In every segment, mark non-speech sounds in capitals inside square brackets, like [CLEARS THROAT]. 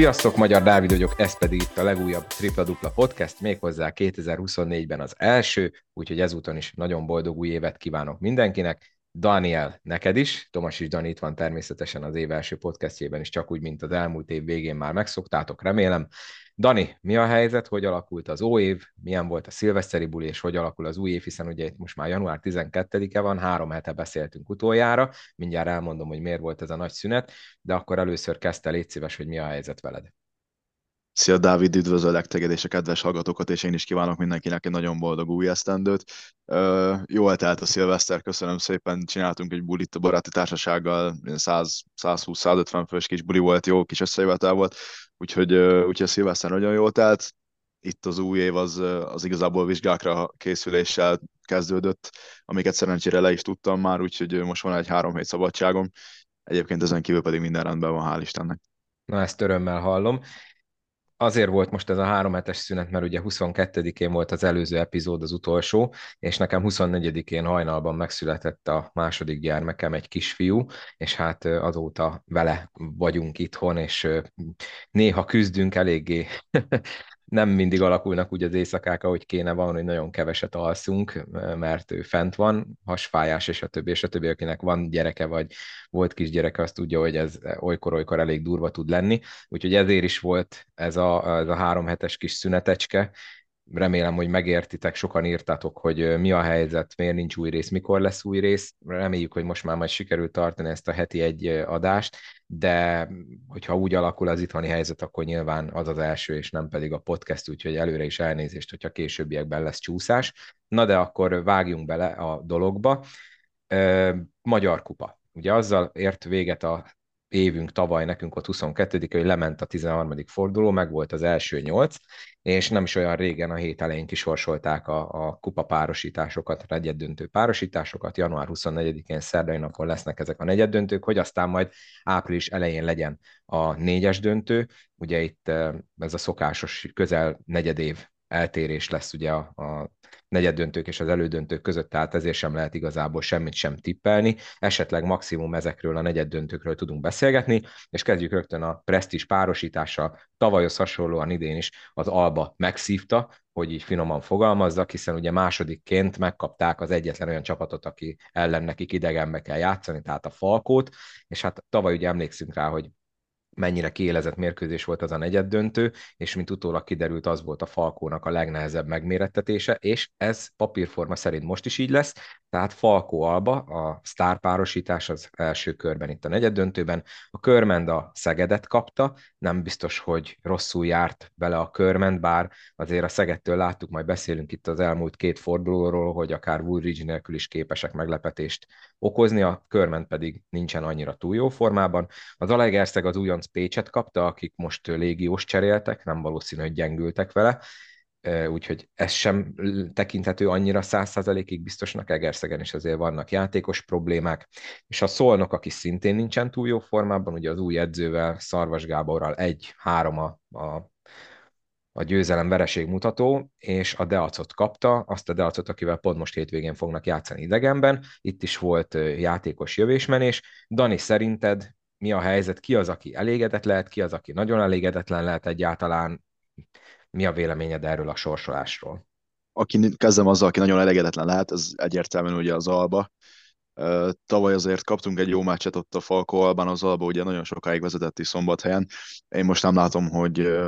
Sziasztok, Magyar Dávid vagyok, ez pedig itt a legújabb Tripla Dupla Podcast, méghozzá 2024-ben az első, úgyhogy ezúton is nagyon boldog új évet kívánok mindenkinek. Daniel, neked is, Tomas is Dani itt van természetesen az év első podcastjében is, csak úgy, mint az elmúlt év végén már megszoktátok, remélem. Dani, mi a helyzet, hogy alakult az új év, milyen volt a szilveszteri buli, és hogy alakul az új év, hiszen ugye itt most már január 12-e van, három hete beszéltünk utoljára, mindjárt elmondom, hogy miért volt ez a nagy szünet, de akkor először kezdte, légy szíves, hogy mi a helyzet veled. Szia Dávid, üdvözöllek teged és a kedves hallgatókat, és én is kívánok mindenkinek egy nagyon boldog új esztendőt. Jó eltelt a szilveszter, köszönöm szépen, csináltunk egy bulit a baráti társasággal, 120-150 fős kis buli volt, jó kis összejövetel volt, úgyhogy, úgyhogy a szilveszter nagyon jól telt. Itt az új év az, az igazából vizsgákra készüléssel kezdődött, amiket szerencsére le is tudtam már, úgyhogy most van egy három hét szabadságom. Egyébként ezen kívül pedig minden rendben van, hál' Istennek. Na ezt örömmel hallom azért volt most ez a három hetes szünet, mert ugye 22-én volt az előző epizód, az utolsó, és nekem 24-én hajnalban megszületett a második gyermekem, egy kisfiú, és hát azóta vele vagyunk itthon, és néha küzdünk eléggé [LAUGHS] nem mindig alakulnak úgy az éjszakák, ahogy kéne van, hogy nagyon keveset alszunk, mert ő fent van, hasfájás, és a többi, és a többi, akinek van gyereke, vagy volt kisgyereke, azt tudja, hogy ez olykor-olykor elég durva tud lenni. Úgyhogy ezért is volt ez a, ez a három hetes kis szünetecske, remélem, hogy megértitek, sokan írtatok, hogy mi a helyzet, miért nincs új rész, mikor lesz új rész. Reméljük, hogy most már majd sikerült tartani ezt a heti egy adást, de hogyha úgy alakul az itthoni helyzet, akkor nyilván az az első, és nem pedig a podcast, úgyhogy előre is elnézést, hogyha későbbiekben lesz csúszás. Na de akkor vágjunk bele a dologba. Magyar kupa. Ugye azzal ért véget a évünk tavaly nekünk ott 22 hogy lement a 13. forduló, meg volt az első nyolc, és nem is olyan régen a hét elején kisorsolták a, a kupa párosításokat, a negyeddöntő párosításokat, január 24-én szerdai napon lesznek ezek a negyeddöntők, hogy aztán majd április elején legyen a négyes döntő, ugye itt eh, ez a szokásos közel negyed év eltérés lesz ugye a, a negyeddöntők és az elődöntők között, tehát ezért sem lehet igazából semmit sem tippelni. Esetleg maximum ezekről a negyeddöntőkről tudunk beszélgetni, és kezdjük rögtön a presztis párosítással. Tavalyhoz hasonlóan idén is az Alba megszívta, hogy így finoman fogalmazzak, hiszen ugye másodikként megkapták az egyetlen olyan csapatot, aki ellen nekik idegenbe kell játszani, tehát a Falkót, és hát tavaly ugye emlékszünk rá, hogy mennyire kiélezett mérkőzés volt az a negyed döntő, és mint utólag kiderült, az volt a Falkónak a legnehezebb megmérettetése, és ez papírforma szerint most is így lesz, tehát Falkó Alba, a sztárpárosítás az első körben itt a negyed döntőben, a Körmend a Szegedet kapta, nem biztos, hogy rosszul járt bele a Körmend, bár azért a Szegedtől láttuk, majd beszélünk itt az elmúlt két fordulóról, hogy akár Woolridge nélkül is képesek meglepetést okozni, a Körmend pedig nincsen annyira túl jó formában. Az Alegerszeg az újonc Pécset kapta, akik most légiós cseréltek, nem valószínű, hogy gyengültek vele, úgyhogy ez sem tekinthető annyira száz százalékig biztosnak, Egerszegen is azért vannak játékos problémák, és a Szolnok, aki szintén nincsen túl jó formában, ugye az új edzővel, Szarvas Gáborral egy-három a, a a győzelem vereség mutató, és a Deacot kapta, azt a Deacot, akivel pont most hétvégén fognak játszani idegenben. Itt is volt játékos jövésmenés. Dani, szerinted mi a helyzet? Ki az, aki elégedett lehet, ki az, aki nagyon elégedetlen lehet egyáltalán? Mi a véleményed erről a sorsolásról? Aki kezdem azzal, aki nagyon elégedetlen lehet, ez egyértelműen ugye az Alba. Tavaly azért kaptunk egy jó meccset ott a Falko Albán, az Alba ugye nagyon sokáig vezetett is szombathelyen. Én most nem látom, hogy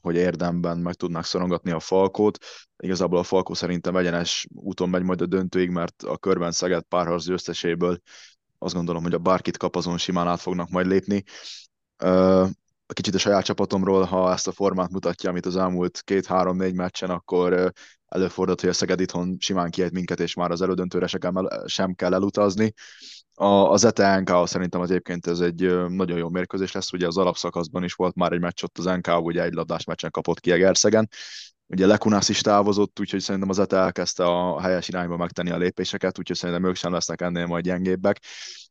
hogy érdemben meg tudnák szorongatni a Falkót. Igazából a Falkó szerintem egyenes úton megy majd a döntőig, mert a körben Szeged párharc győzteséből azt gondolom, hogy a bárkit kap, azon simán át fognak majd lépni. Kicsit a saját csapatomról, ha ezt a formát mutatja, amit az elmúlt két-három-négy meccsen, akkor előfordult, hogy a Szeged itthon simán kiejt minket, és már az elődöntőre sem kell elutazni. A, az ETE szerintem az egyébként ez egy nagyon jó mérkőzés lesz, ugye az alapszakaszban is volt már egy meccs ott az NK, ugye egy labdás meccsen kapott ki Egerszegen, ugye Lekunász is távozott, úgyhogy szerintem az ETE elkezdte a helyes irányba megtenni a lépéseket, úgyhogy szerintem ők sem lesznek ennél majd gyengébbek,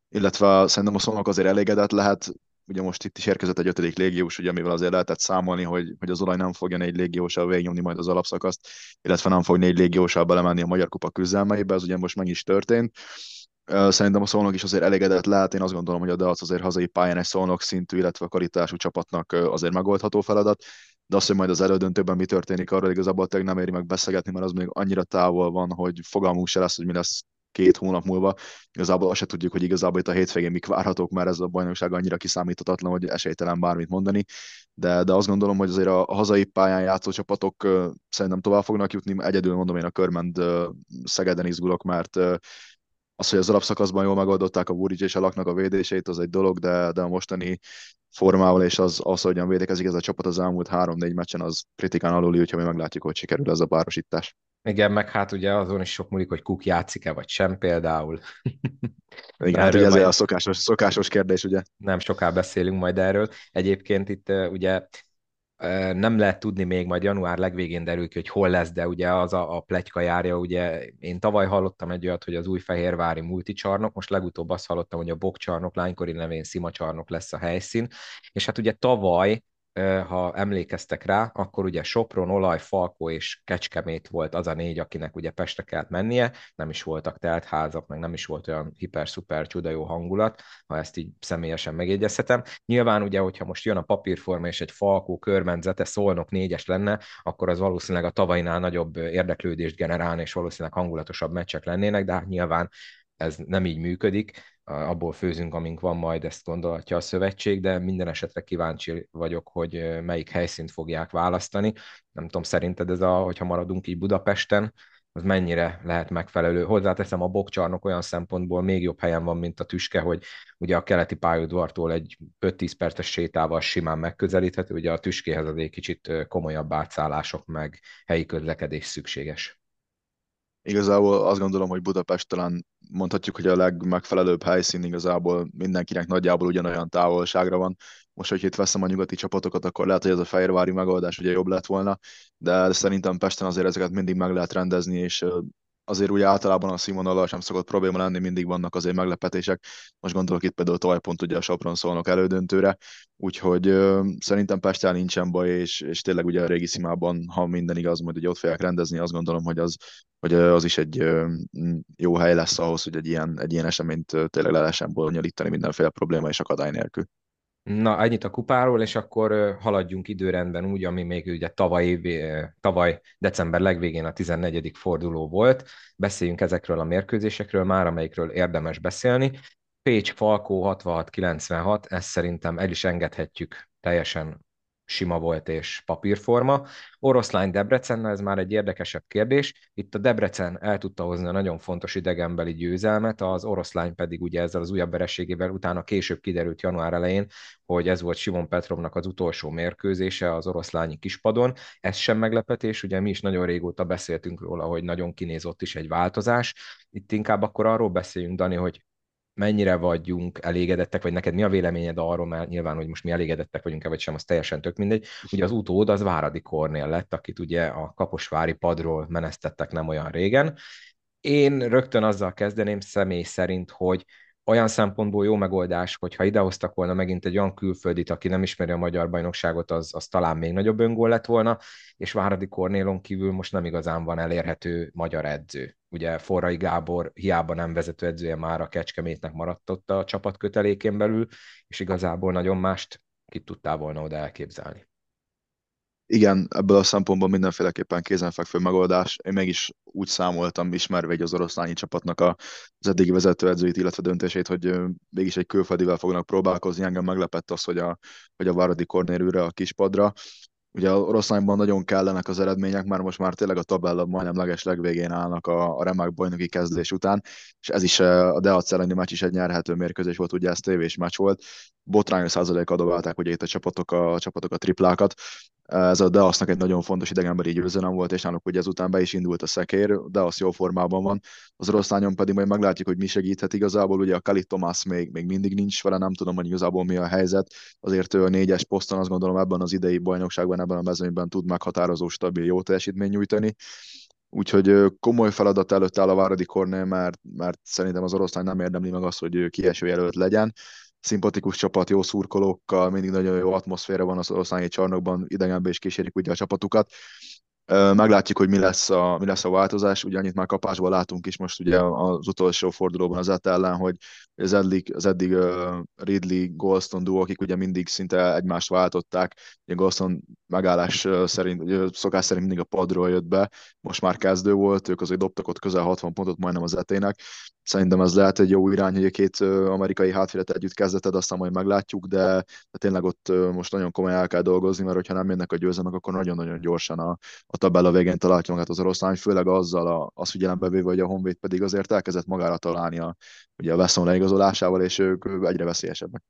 illetve szerintem a szónak azért elégedett lehet, ugye most itt is érkezett egy ötödik légiós, ugye, amivel azért lehetett számolni, hogy, hogy az olaj nem fogja négy légiósal végignyomni majd az alapszakaszt, illetve nem fog négy légiósal belemenni a Magyar Kupa küzdelmeibe, ez ugye most meg is történt. Szerintem a Szolnok is azért elégedett lehet. Én azt gondolom, hogy a Deac azért hazai pályán egy Szolnok szintű, illetve kvalitású csapatnak azért megoldható feladat. De azt, hogy majd az elődöntőben mi történik, arról igazából tényleg nem éri meg beszélgetni, mert az még annyira távol van, hogy fogalmunk se lesz, hogy mi lesz két hónap múlva. Igazából azt se tudjuk, hogy igazából itt a hétvégén mik várhatók, mert ez a bajnokság annyira kiszámíthatatlan, hogy esélytelen bármit mondani. De, de azt gondolom, hogy azért a, hazai pályán játszó csapatok szerintem tovább fognak jutni. Egyedül mondom én a Körmend Szegeden izgulok, mert az, hogy az alapszakaszban jól megoldották a Buric és a laknak a védéseit, az egy dolog, de, de a mostani formával és az, az hogyan védekezik ez a csapat az elmúlt három-négy meccsen, az kritikán aluli, úgyhogy mi meglátjuk, hogy sikerül ez a párosítás. Igen, meg hát ugye azon is sok múlik, hogy Cook játszik-e, vagy sem például. [LAUGHS] Igen, hát ugye ez majd... a szokásos, szokásos kérdés, ugye? Nem soká beszélünk majd erről. Egyébként itt ugye nem lehet tudni még, majd január legvégén derül ki, hogy hol lesz, de ugye az a, a pletyka járja, ugye én tavaly hallottam egy olyat, hogy az új fehérvári multicsarnok, most legutóbb azt hallottam, hogy a bokcsarnok, lánykori nevén szimacsarnok lesz a helyszín, és hát ugye tavaly ha emlékeztek rá, akkor ugye Sopron, Olaj, Falkó és Kecskemét volt az a négy, akinek ugye Pestre kellett mennie, nem is voltak teltházak, meg nem is volt olyan hiper-szuper csuda jó hangulat, ha ezt így személyesen megjegyezhetem. Nyilván ugye, hogyha most jön a papírforma és egy Falkó körmenzete Szolnok négyes lenne, akkor az valószínűleg a tavainál nagyobb érdeklődést generálni, és valószínűleg hangulatosabb meccsek lennének, de hát nyilván ez nem így működik abból főzünk, amink van, majd ezt gondolhatja a szövetség, de minden esetre kíváncsi vagyok, hogy melyik helyszínt fogják választani. Nem tudom, szerinted ez a, hogyha maradunk így Budapesten, az mennyire lehet megfelelő. Hozzáteszem, a bokcsarnok olyan szempontból még jobb helyen van, mint a tüske, hogy ugye a keleti pályaudvartól egy 5-10 perces sétával simán megközelíthető, ugye a tüskéhez az egy kicsit komolyabb átszállások meg helyi közlekedés szükséges. Igazából azt gondolom, hogy Budapest talán mondhatjuk, hogy a legmegfelelőbb helyszín igazából mindenkinek nagyjából ugyanolyan távolságra van. Most, hogy itt veszem a nyugati csapatokat, akkor lehet, hogy ez a fehérvári megoldás ugye jobb lett volna, de szerintem Pesten azért ezeket mindig meg lehet rendezni, és azért ugye általában a színvonalal sem szokott probléma lenni, mindig vannak azért meglepetések. Most gondolok itt például tovább pont ugye a Sopron szólnak elődöntőre, úgyhogy ö, szerintem Pestel nincsen baj, és, és tényleg ugye a régi szimában, ha minden igaz, majd ugye ott fogják rendezni, azt gondolom, hogy az, hogy az is egy ö, jó hely lesz ahhoz, hogy egy ilyen, egy ilyen eseményt tényleg le lehessen bonyolítani mindenféle probléma és akadály nélkül. Na, ennyit a kupáról, és akkor haladjunk időrendben úgy, ami még ugye tavaly, tavaly december legvégén a 14. forduló volt. Beszéljünk ezekről a mérkőzésekről már, amelyikről érdemes beszélni. Pécs Falkó 66-96, ezt szerintem el is engedhetjük teljesen sima volt és papírforma. Oroszlány Debrecen, ez már egy érdekesebb kérdés. Itt a Debrecen el tudta hozni a nagyon fontos idegenbeli győzelmet, az oroszlány pedig ugye ezzel az újabb vereségével utána később kiderült január elején, hogy ez volt Simon Petrovnak az utolsó mérkőzése az oroszlányi kispadon. Ez sem meglepetés, ugye mi is nagyon régóta beszéltünk róla, hogy nagyon kinézott is egy változás. Itt inkább akkor arról beszéljünk, Dani, hogy mennyire vagyunk elégedettek, vagy neked mi a véleményed arról, mert nyilván, hogy most mi elégedettek vagyunk-e, vagy sem, az teljesen tök mindegy. Ugye az utód az Váradi Kornél lett, akit ugye a Kaposvári padról menesztettek nem olyan régen. Én rögtön azzal kezdeném személy szerint, hogy olyan szempontból jó megoldás, hogy ha idehoztak volna megint egy olyan külföldit, aki nem ismeri a magyar bajnokságot, az, az talán még nagyobb öngól lett volna, és Váradi Kornélon kívül most nem igazán van elérhető magyar edző. Ugye Forrai Gábor hiába nem vezető edzője már a Kecskemétnek maradt ott a csapat kötelékén belül, és igazából nagyon mást ki tudtál volna oda elképzelni igen, ebből a szempontból mindenféleképpen kézenfekvő megoldás. Én mégis úgy számoltam, ismerve az oroszlányi csapatnak az eddigi vezetőedzőit, illetve döntését, hogy mégis egy külföldivel fognak próbálkozni. Engem meglepett az, hogy a, hogy a Váradi Kornérűre a kispadra. Ugye a oroszlányban nagyon kellenek az eredmények, mert most már tényleg a tabella majdnem leges legvégén állnak a, a remek bajnoki kezdés után, és ez is a Deac elleni meccs is egy nyerhető mérkőzés volt, ugye ez tévés meccs volt. Botrányos százalék adobálták ugye itt a csapatok a, a csapatok a triplákat, ez a Deasznak egy nagyon fontos idegenbeli győzelem volt, és náluk ugye ezután be is indult a szekér, Deasz jó formában van. Az oroszlányon pedig majd meglátjuk, hogy mi segíthet igazából, ugye a Kali Tomás még, még mindig nincs vele, nem tudom, hogy igazából mi a helyzet, azért ő a négyes poszton azt gondolom ebben az idei bajnokságban, ebben a mezőnyben tud meghatározó, stabil, jó teljesítmény nyújtani. Úgyhogy komoly feladat előtt áll a Váradi Kornél, mert, mert szerintem az oroszlány nem érdemli meg azt, hogy kieső jelölt legyen szimpatikus csapat, jó szurkolókkal, mindig nagyon jó atmoszféra van az oroszlányi csarnokban, idegenben is kísérik ugye a csapatukat. Meglátjuk, hogy mi lesz a, mi lesz a változás. Ugye annyit már kapásból látunk is most ugye az utolsó fordulóban az ET ellen, hogy az eddig, az eddig Ridley, Golston duo, akik ugye mindig szinte egymást váltották. Ugye Golston megállás szerint, ugye szokás szerint mindig a padról jött be, most már kezdő volt, ők azért dobtak ott közel 60 pontot majdnem az etének. Szerintem ez lehet egy jó irány, hogy a két amerikai hátfélet együtt kezdeted, aztán majd meglátjuk, de, de tényleg ott most nagyon komolyan el kell dolgozni, mert hogyha nem jönnek a győzelmek, akkor nagyon-nagyon gyorsan a, a tabella végén találja magát az oroszlány, főleg azzal a, azt figyelembe véve, hogy a Honvéd pedig azért elkezdett magára találni a, ugye a Wesson leigazolásával, és ők egyre veszélyesebbek.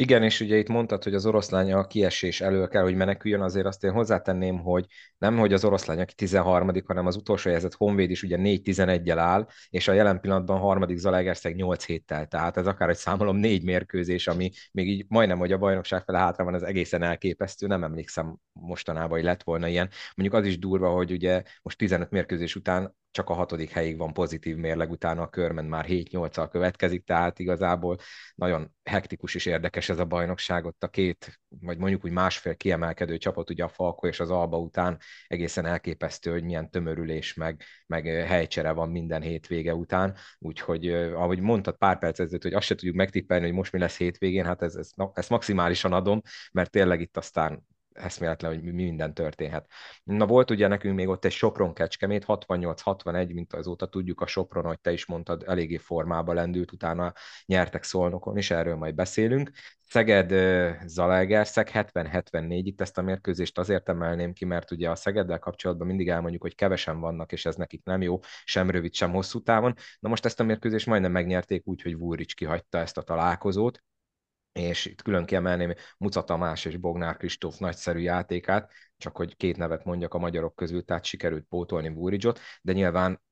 Igen, és ugye itt mondtad, hogy az oroszlány a kiesés elől kell, hogy meneküljön, azért azt én hozzátenném, hogy nem, hogy az oroszlány, aki 13 hanem az utolsó helyzet Honvéd is ugye 4-11-el áll, és a jelen pillanatban harmadik Zalaegerszeg 8 héttel, tehát ez akár egy számolom négy mérkőzés, ami még így majdnem, hogy a bajnokság fele hátra van, az egészen elképesztő, nem emlékszem mostanában, hogy lett volna ilyen. Mondjuk az is durva, hogy ugye most 15 mérkőzés után csak a hatodik helyig van pozitív mérleg, utána a körmen már 7-8-al következik, tehát igazából nagyon hektikus és érdekes ez a bajnokság, ott a két, vagy mondjuk úgy másfél kiemelkedő csapat, ugye a Falko és az Alba után egészen elképesztő, hogy milyen tömörülés, meg, meg helycsere van minden hétvége után, úgyhogy ahogy mondtad pár perc ezelőtt, hogy azt se tudjuk megtippelni, hogy most mi lesz hétvégén, hát ez, ez, ezt maximálisan adom, mert tényleg itt aztán eszméletlen, hogy mi minden történhet. Na volt ugye nekünk még ott egy Sopron kecskemét, 68-61, mint azóta tudjuk, a Sopron, hogy te is mondtad, eléggé formába lendült, utána nyertek Szolnokon, és erről majd beszélünk. Szeged Zalaegerszeg 70-74, itt ezt a mérkőzést azért emelném ki, mert ugye a Szegeddel kapcsolatban mindig elmondjuk, hogy kevesen vannak, és ez nekik nem jó, sem rövid, sem hosszú távon. Na most ezt a mérkőzést majdnem megnyerték úgy, hogy Vúrics kihagyta ezt a találkozót, és itt külön kiemelném Muca Tamás és Bognár Kristóf nagyszerű játékát, csak hogy két nevet mondjak a magyarok közül, tehát sikerült pótolni Búridzsot, de nyilván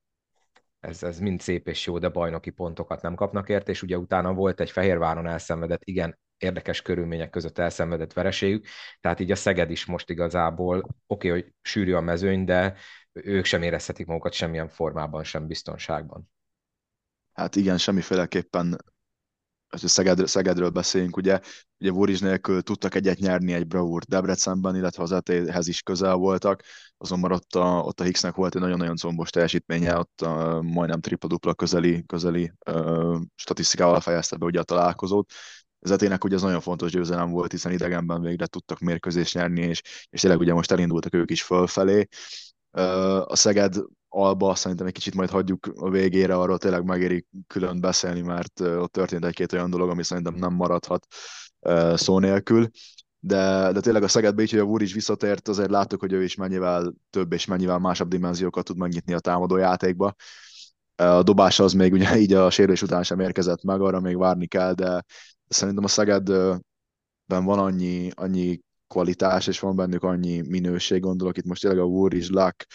ez, ez mind szép és jó, de bajnoki pontokat nem kapnak érte, és ugye utána volt egy Fehérváron elszenvedett, igen, érdekes körülmények között elszenvedett vereségük, tehát így a Szeged is most igazából, oké, okay, hogy sűrű a mezőny, de ők sem érezhetik magukat semmilyen formában, sem biztonságban. Hát igen, semmiféleképpen Szeged, Szegedről beszéljünk, ugye, ugye Vurizs nélkül tudtak egyet nyerni egy bravúr Debrecenben, illetve az etéhez is közel voltak, azonban ott a, ott a Hicksnek volt egy nagyon-nagyon combos teljesítménye, ott a, majdnem tripla-dupla közeli, közeli uh, statisztikával fejezte be ugye a találkozót. Az etének ugye ez nagyon fontos győzelem volt, hiszen idegenben végre tudtak mérkőzést nyerni, és, és tényleg ugye most elindultak ők is fölfelé. A Szeged Alba szerintem egy kicsit majd hagyjuk a végére, arról tényleg megéri külön beszélni, mert ott történt egy-két olyan dolog, ami szerintem nem maradhat szó nélkül. De, de tényleg a Szegedbe így, hogy a Vúr is visszatért, azért láttuk, hogy ő is mennyivel több és mennyivel másabb dimenziókat tud megnyitni a támadó játékba. A dobása az még ugye így a sérülés után sem érkezett meg, arra még várni kell, de szerintem a Szegedben van annyi, annyi kvalitás, és van bennük annyi minőség, gondolok itt most tényleg a Wur is, Luck,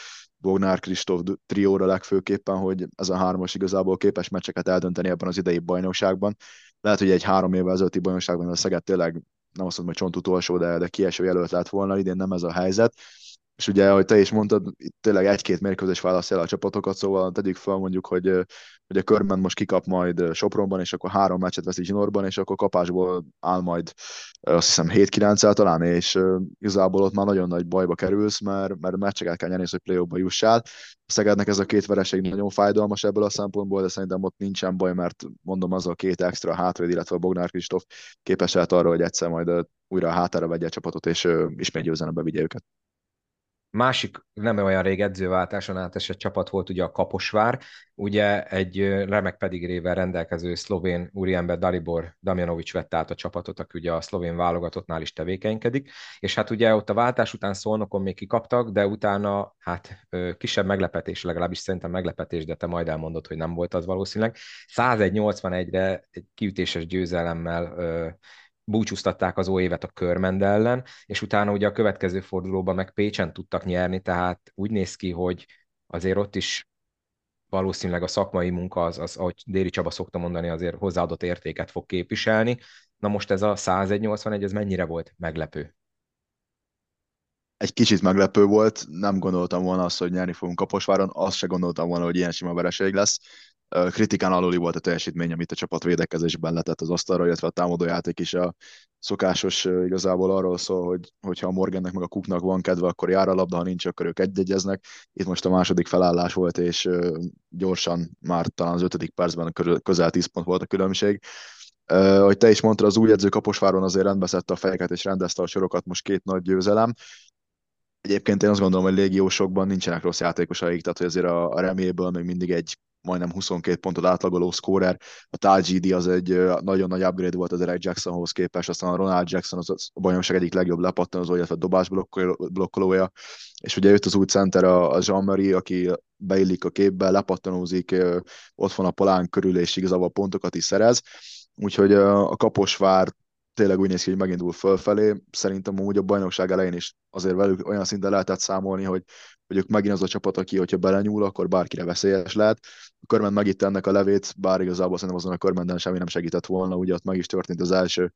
Bognár Kristóf trióra legfőképpen, hogy ez a hármas igazából képes meccseket eldönteni ebben az idei bajnokságban. Lehet, hogy egy három évvel ezelőtti bajnokságban a Szeged tényleg nem azt mondom, hogy csont utolsó, de, de kieső jelölt lett volna, idén nem ez a helyzet. És ugye, ahogy te is mondtad, itt tényleg egy-két mérkőzés válasz el a csapatokat, szóval tegyük fel mondjuk, hogy, hogy a körben most kikap majd Sopronban, és akkor három meccset veszi Zsinorban, és akkor kapásból áll majd azt hiszem 7-9 talán, és igazából ott már nagyon nagy bajba kerülsz, mert, mert meccseket kell nyerni, hogy play jussál. A Szegednek ez a két vereség nagyon fájdalmas ebből a szempontból, de szerintem ott nincsen baj, mert mondom, az a két extra hátvéd, illetve a Bognár Kristóf képes lehet arra, hogy egyszer majd újra a hátára vegye a csapatot, és ismét győzelembe vigye őket. Másik nem olyan rég edzőváltáson átesett csapat volt ugye a Kaposvár, ugye egy remek pedigrével rendelkező szlovén úriember Dalibor Damjanovics vette át a csapatot, aki ugye a szlovén válogatottnál is tevékenykedik, és hát ugye ott a váltás után szolnokon még kikaptak, de utána hát kisebb meglepetés, legalábbis szerintem meglepetés, de te majd elmondod, hogy nem volt az valószínűleg. 101-81-re egy kiütéses győzelemmel búcsúztatták az évet a Körmend ellen, és utána ugye a következő fordulóban meg Pécsen tudtak nyerni, tehát úgy néz ki, hogy azért ott is valószínűleg a szakmai munka az, az ahogy Déri Csaba szokta mondani, azért hozzáadott értéket fog képviselni. Na most ez a 101-81, ez mennyire volt meglepő? Egy kicsit meglepő volt, nem gondoltam volna azt, hogy nyerni fogunk Kaposváron, azt se gondoltam volna, hogy ilyen sima vereség lesz kritikán aluli volt a teljesítmény, amit a csapat védekezésben letett az asztalra, illetve a támadójáték is a szokásos igazából arról szól, hogy hogyha a Morgannek meg a Cooknak van kedve, akkor jár a labda, ha nincs, akkor ők egyegyeznek. Itt most a második felállás volt, és gyorsan már talán az ötödik percben közel 10 pont volt a különbség. Uh, ahogy te is mondtad, az új edző Kaposváron azért rendbeszedte a fejeket és rendezte a sorokat, most két nagy győzelem. Egyébként én azt gondolom, hogy légiósokban nincsenek rossz játékosaik, tehát hogy azért a, a reméből még mindig egy majdnem 22 pontot átlagoló scorer. A Tajidi az egy nagyon nagy upgrade volt az Eric Jacksonhoz képest, aztán a Ronald Jackson az a bajnokság egyik legjobb lepattanozó, illetve dobás blokkolója, és ugye jött az új center a, Jean-Marie, aki beillik a képbe, lepattanózik, ott van a palán körül, és igazából pontokat is szerez. Úgyhogy a Kaposvár tényleg úgy néz ki, hogy megindul fölfelé. Szerintem úgy a bajnokság elején is azért velük olyan szinten lehetett számolni, hogy, hogy ők megint az a csapat, aki, hogyha belenyúl, akkor bárkire veszélyes lehet. A körment megitt ennek a levét, bár igazából szerintem azon a körmenden semmi nem segített volna, ugye ott meg is történt az első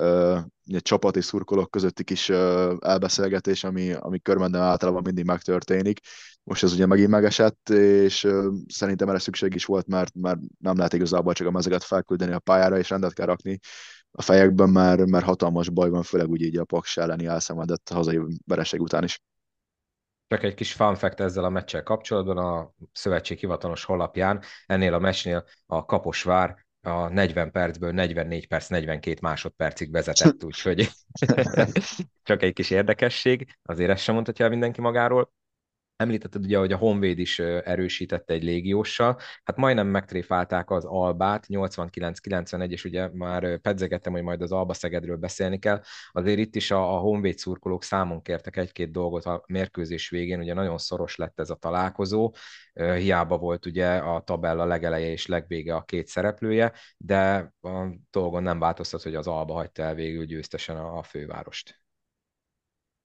uh, csapat és szurkolók közötti kis uh, elbeszélgetés, ami, ami körmenden általában mindig megtörténik. Most ez ugye megint megesett, és uh, szerintem erre szükség is volt, mert, mert nem lehet igazából csak a mezeget felküldeni a pályára, és rendet kell rakni a fejekben, mert, mert hatalmas baj van, főleg úgy így a Paks elleni elszenvedett hazai vereség után is. Csak egy kis fun fact ezzel a meccsel kapcsolatban, a szövetség hivatalos honlapján ennél a meccsnél a Kaposvár a 40 percből 44 perc, 42 másodpercig vezetett, [LAUGHS] úgyhogy [LAUGHS] csak egy kis érdekesség, azért ezt sem mondhatja mindenki magáról. Említetted ugye, hogy a Honvéd is erősítette egy légióssal, hát majdnem megtréfálták az Albát, 89-91, és ugye már pedzegettem, hogy majd az Alba Szegedről beszélni kell. Azért itt is a, a Honvéd szurkolók számon kértek egy-két dolgot a mérkőzés végén, ugye nagyon szoros lett ez a találkozó, hiába volt ugye a tabella legeleje és legvége a két szereplője, de a dolgon nem változtat, hogy az Alba hagyta el végül győztesen a, a fővárost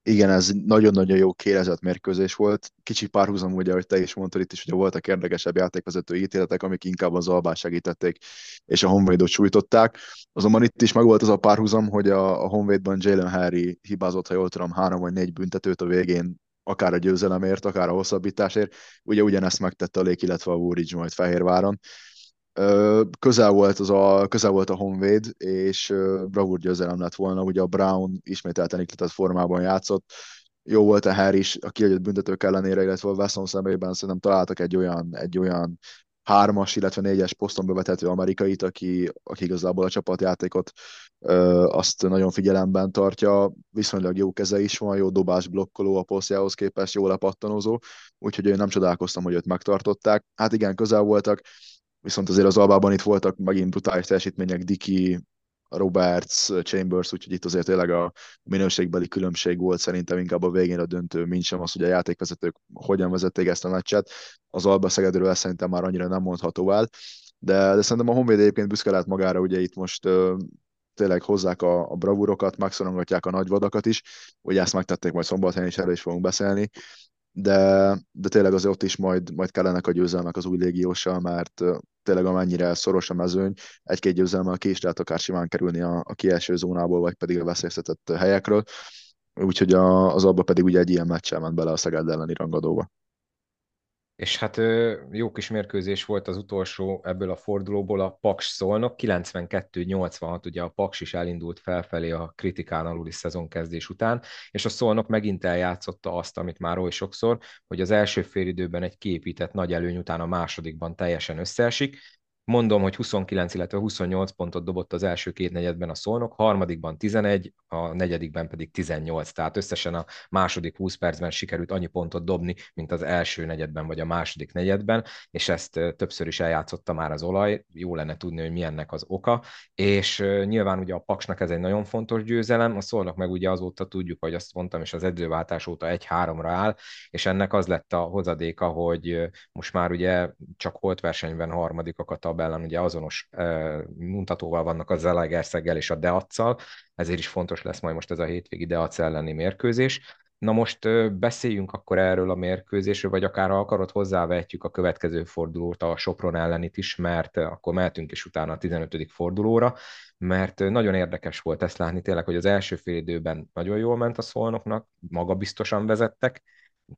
igen, ez nagyon-nagyon jó kérezett mérkőzés volt. Kicsi párhuzam, ugye, ahogy te is mondtad itt is, hogy voltak érdekesebb játékvezető ítéletek, amik inkább az albát segítették, és a Honvédot sújtották. Azonban itt is megvolt az a párhuzam, hogy a, a Honvédban Jalen Harry hibázott, ha jól tudom, három vagy négy büntetőt a végén, akár a győzelemért, akár a hosszabbításért. Ugye ugyanezt megtette a Lék, illetve a Woolridge majd Fehérváron közel volt, az a, közel volt a Honvéd, és bravúr győzelem lett volna, ugye a Brown ismételten ikletett formában játszott, jó volt a Harry is, a kiadott büntetők ellenére, illetve a Wesson szemében szerintem találtak egy olyan, egy olyan hármas, illetve négyes poszton bevetető amerikait, aki, aki igazából a csapatjátékot ö, azt nagyon figyelemben tartja, viszonylag jó keze is van, jó dobás blokkoló a posztjához képest, jó lepattanozó, úgyhogy én nem csodálkoztam, hogy őt megtartották. Hát igen, közel voltak, viszont azért az Albában itt voltak megint brutális teljesítmények, Diki, Roberts, Chambers, úgyhogy itt azért tényleg a minőségbeli különbség volt szerintem inkább a végén a döntő, mint sem az, hogy a játékvezetők hogyan vezették ezt a meccset. Az Alba Szegedről szerintem már annyira nem mondható el, de, de szerintem a Honvéd egyébként büszke lehet magára, ugye itt most uh, tényleg hozzák a, a bravúrokat, megszorongatják a nagy vadakat is, ugye ezt megtették majd szombathelyen, és erről is fogunk beszélni, de, de tényleg azért ott is majd, majd kellenek a győzelmek az új légióssal, mert tényleg amennyire szoros a mezőny, egy-két győzelemmel ki is lehet akár simán kerülni a, a kieső zónából, vagy pedig a veszélyeztetett helyekről. Úgyhogy a, az abba pedig ugye egy ilyen meccsel ment bele a Szeged elleni rangadóba és hát jó kis mérkőzés volt az utolsó ebből a fordulóból, a Paks szolnok, 92-86, ugye a Paks is elindult felfelé a kritikán aluli szezonkezdés után, és a szolnok megint eljátszotta azt, amit már oly sokszor, hogy az első félidőben egy kiépített nagy előny után a másodikban teljesen összeesik, Mondom, hogy 29, illetve 28 pontot dobott az első két negyedben a szolnok, harmadikban 11, a negyedikben pedig 18, tehát összesen a második 20 percben sikerült annyi pontot dobni, mint az első negyedben vagy a második negyedben, és ezt többször is eljátszotta már az olaj, jó lenne tudni, hogy ennek az oka, és nyilván ugye a Paksnak ez egy nagyon fontos győzelem, a szolnak meg ugye azóta tudjuk, hogy azt mondtam, és az edzőváltás óta 1-3-ra áll, és ennek az lett a hozadéka, hogy most már ugye csak holt versenyben harmadikak a tabellán ugye azonos mutatóval vannak a Zalaegerszeggel és a Deacsal, ezért is fontos lesz majd most ez a hétvégi Deac elleni mérkőzés. Na most beszéljünk akkor erről a mérkőzésről, vagy akár ha akarod hozzávetjük a következő fordulót, a Sopron ellenit is, mert akkor mehetünk is utána a 15. fordulóra, mert nagyon érdekes volt ezt látni tényleg, hogy az első fél időben nagyon jól ment a szolnoknak, magabiztosan vezettek,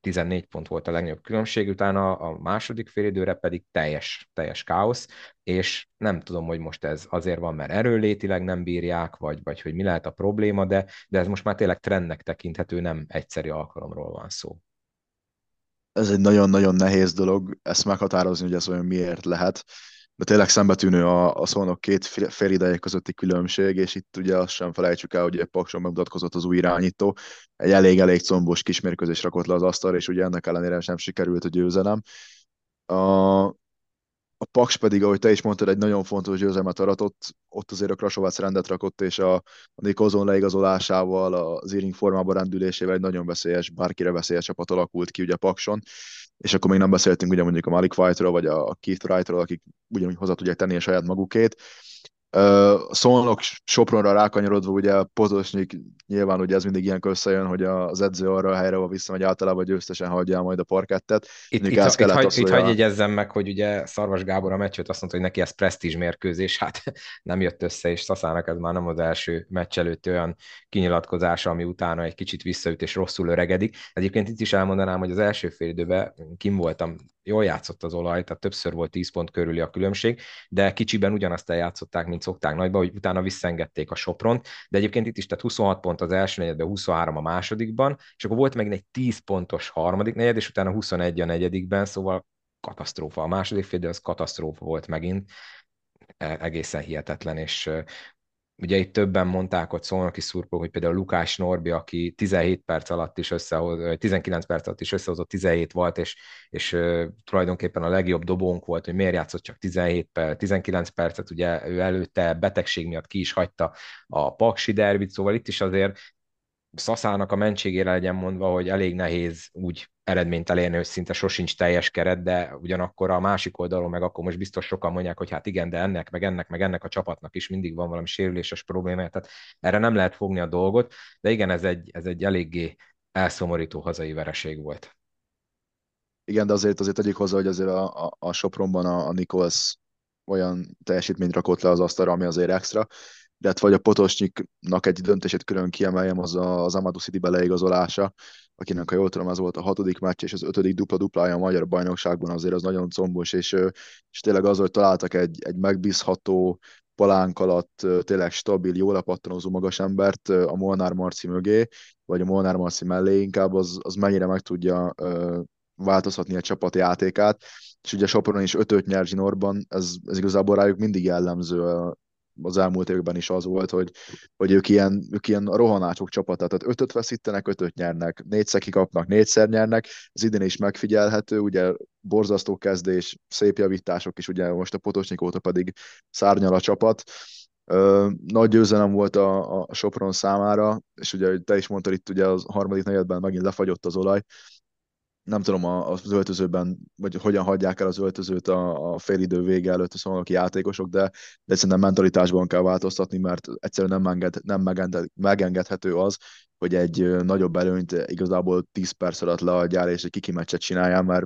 14 pont volt a legnagyobb különbség, utána a második félidőre pedig teljes, teljes káosz, és nem tudom, hogy most ez azért van, mert erőlétileg nem bírják, vagy, vagy hogy mi lehet a probléma, de, de ez most már tényleg trendnek tekinthető, nem egyszeri alkalomról van szó. Ez egy nagyon-nagyon nehéz dolog, ezt meghatározni, hogy ez olyan miért lehet de tényleg szembetűnő a, a szónok két fél ideje közötti különbség, és itt ugye azt sem felejtsük el, hogy Pakson megmutatkozott az új irányító, egy elég-elég combos kismérkőzés rakott le az asztalra, és ugye ennek ellenére sem sikerült a győzelem. A, a Paks pedig, ahogy te is mondtad, egy nagyon fontos győzelmet aratott, ott azért a Krasovác rendet rakott, és a, a Nikozon leigazolásával, az Iring formába rendülésével egy nagyon veszélyes, bárkire veszélyes csapat alakult ki ugye Pakson, és akkor még nem beszéltünk ugye mondjuk a Malik White-ról, vagy a Keith Wright-ról, akik ugyanúgy hozzá tudják tenni a saját magukét. Szolnok Sopronra rákanyarodva, ugye Pozosnyik nyilván ugye ez mindig ilyen összejön, hogy az edző arra a helyre, ahol visszamegy általában győztesen hagyja el majd a parkettet. Itt, itt, itt, hagy, az, itt hagy jegyezzem meg, hogy ugye Szarvas Gábor a meccsőt azt mondta, hogy neki ez presztízs mérkőzés, hát [LAUGHS] nem jött össze, és Szaszának ez már nem az első meccs előtt olyan kinyilatkozása, ami utána egy kicsit visszaüt és rosszul öregedik. Egyébként itt is elmondanám, hogy az első fél időben kim voltam jól játszott az olaj, tehát többször volt 10 pont körüli a különbség, de kicsiben ugyanazt eljátszották, mint szokták nagyba, hogy utána visszengedték a Sopront, de egyébként itt is, tehát 26 pont az első negyedben, 23 a másodikban, és akkor volt megint egy 10 pontos harmadik negyed, és utána 21 a negyedikben, szóval katasztrófa. A második fél, az katasztrófa volt megint, e, egészen hihetetlen, és Ugye itt többen mondták ott szólnoki szurkó, hogy például Lukás Norbi, aki 17 perc alatt is összehoz, 19 perc alatt is összehozott 17 volt, és, és tulajdonképpen a legjobb dobónk volt, hogy miért játszott csak 17 perc, 19 percet, ugye ő előtte betegség miatt ki is hagyta a Paksi derbit, szóval itt is azért Szaszának a mentségére legyen mondva, hogy elég nehéz úgy eredményt elérni, hogy szinte sosincs teljes keret, de ugyanakkor a másik oldalon meg akkor most biztos sokan mondják, hogy hát igen, de ennek, meg ennek, meg ennek a csapatnak is mindig van valami sérüléses probléma, tehát erre nem lehet fogni a dolgot, de igen, ez egy, ez egy eléggé elszomorító hazai vereség volt. Igen, de azért azért tegyük hozzá, hogy azért a, a, a Sopronban a, a Nichols olyan teljesítményt rakott le az asztalra, ami azért extra, illetve vagy a Potosnyiknak egy döntését külön kiemeljem, az a, az Amadou City beleigazolása, akinek, ha jól tudom, ez volt a hatodik meccs, és az ötödik dupla-duplája a magyar bajnokságban, azért az nagyon combos, és, és tényleg az, hogy találtak egy, egy megbízható, palánk alatt tényleg stabil, jól lepattanózó magas embert a Molnár Marci mögé, vagy a Molnár Marci mellé inkább, az, az mennyire meg tudja változtatni a csapat játékát, és ugye Soporon is ötöt nyer zsinórban, ez, ez igazából rájuk mindig jellemző az elmúlt években is az volt, hogy, hogy ők, ilyen, ők ilyen rohanácsok csapata, tehát ötöt veszítenek, ötöt nyernek, négyszer kikapnak, négyszer nyernek, ez idén is megfigyelhető, ugye borzasztó kezdés, szép javítások is, ugye most a Potosnyik óta pedig szárnyal a csapat, nagy győzelem volt a, a Sopron számára, és ugye te is mondtad itt, ugye az harmadik negyedben megint lefagyott az olaj, nem tudom az öltözőben, vagy hogyan hagyják el az öltözőt a, a félidő vége előtt a szolnoki játékosok, de, de szerintem mentalitásban kell változtatni, mert egyszerűen nem, enged, nem megenged, megengedhető az, hogy egy nagyobb előnyt igazából 10 perc alatt leadjál, és egy kiki meccset csináljál, mert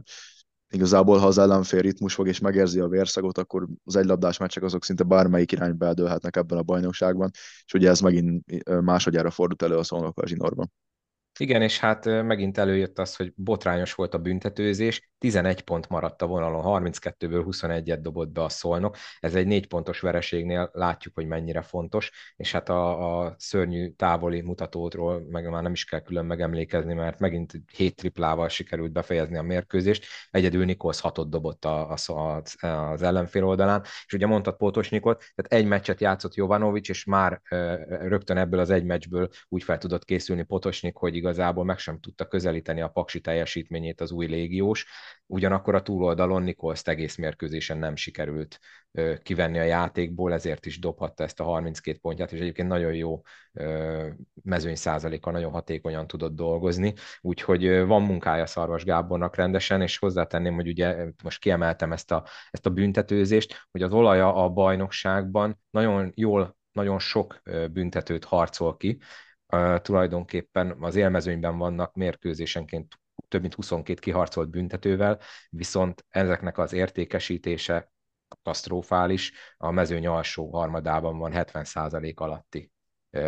igazából, ha az ellenfél ritmus fog és megérzi a vérszagot, akkor az egylabdás meccsek azok szinte bármelyik irányba eldőlhetnek ebben a bajnokságban, és ugye ez megint másodjára fordult elő a szolnok a zsinórban. Igen, és hát megint előjött az, hogy botrányos volt a büntetőzés, 11 pont maradt a vonalon, 32-ből 21-et dobott be a szolnok. Ez egy négy pontos vereségnél látjuk, hogy mennyire fontos, és hát a, a szörnyű távoli mutatótról meg már nem is kell külön megemlékezni, mert megint 7 triplával sikerült befejezni a mérkőzést. Egyedül Nikolsz hatot dobott a, a, az ellenfél oldalán, és ugye mondtad Pótosnikot, tehát egy meccset játszott Jovanovics, és már rögtön ebből az egy meccsből úgy fel tudott készülni Potosnik, hogy igazából meg sem tudta közelíteni a paksi teljesítményét az új légiós, ugyanakkor a túloldalon Nikolszt egész mérkőzésen nem sikerült kivenni a játékból, ezért is dobhatta ezt a 32 pontját, és egyébként nagyon jó mezőny százaléka, nagyon hatékonyan tudott dolgozni, úgyhogy van munkája Szarvas Gábornak rendesen, és hozzátenném, hogy ugye most kiemeltem ezt a, ezt a büntetőzést, hogy az olaja a bajnokságban nagyon jól nagyon sok büntetőt harcol ki, tulajdonképpen az élmezőnyben vannak mérkőzésenként több mint 22 kiharcolt büntetővel, viszont ezeknek az értékesítése katasztrofális, a mezőny alsó harmadában van 70% alatti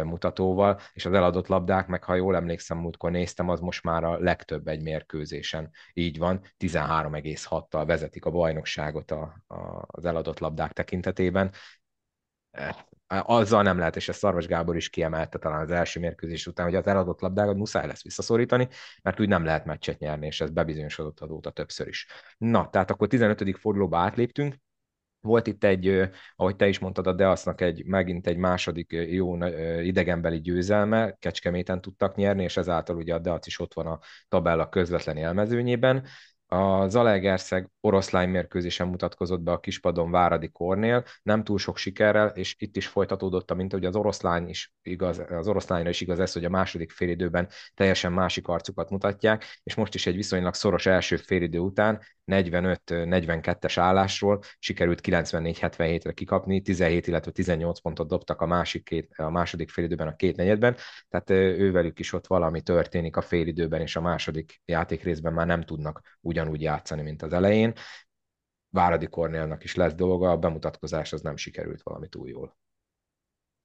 mutatóval, és az eladott labdák, meg ha jól emlékszem, múltkor néztem, az most már a legtöbb egy mérkőzésen. Így van, 13,6-tal vezetik a bajnokságot a, a, az eladott labdák tekintetében. Azzal nem lehet, és ezt Szarvas Gábor is kiemelte talán az első mérkőzés után, hogy az eladott labdákat muszáj lesz visszaszorítani, mert úgy nem lehet meccset nyerni, és ez bebizonyosodott azóta többször is. Na, tehát akkor 15. fordulóba átléptünk, volt itt egy, ahogy te is mondtad, a Deasznak egy, megint egy második jó idegenbeli győzelme, Kecskeméten tudtak nyerni, és ezáltal ugye a Deac is ott van a tabella közvetlen élmezőnyében. A Zalaegerszeg oroszlány mérkőzésen mutatkozott be a kispadon Váradi Kornél, nem túl sok sikerrel, és itt is folytatódott, mint hogy az oroszlány is igaz, az oroszlányra is igaz ez, hogy a második félidőben teljesen másik arcukat mutatják, és most is egy viszonylag szoros első félidő után 45-42-es állásról sikerült 94-77-re kikapni, 17, illetve 18 pontot dobtak a, másik két, a második félidőben, a két negyedben, tehát ővelük is ott valami történik a félidőben, és a második játékrészben már nem tudnak ugyanúgy játszani, mint az elején. Váradi Kornélnak is lesz dolga, a bemutatkozás az nem sikerült valami túl jól.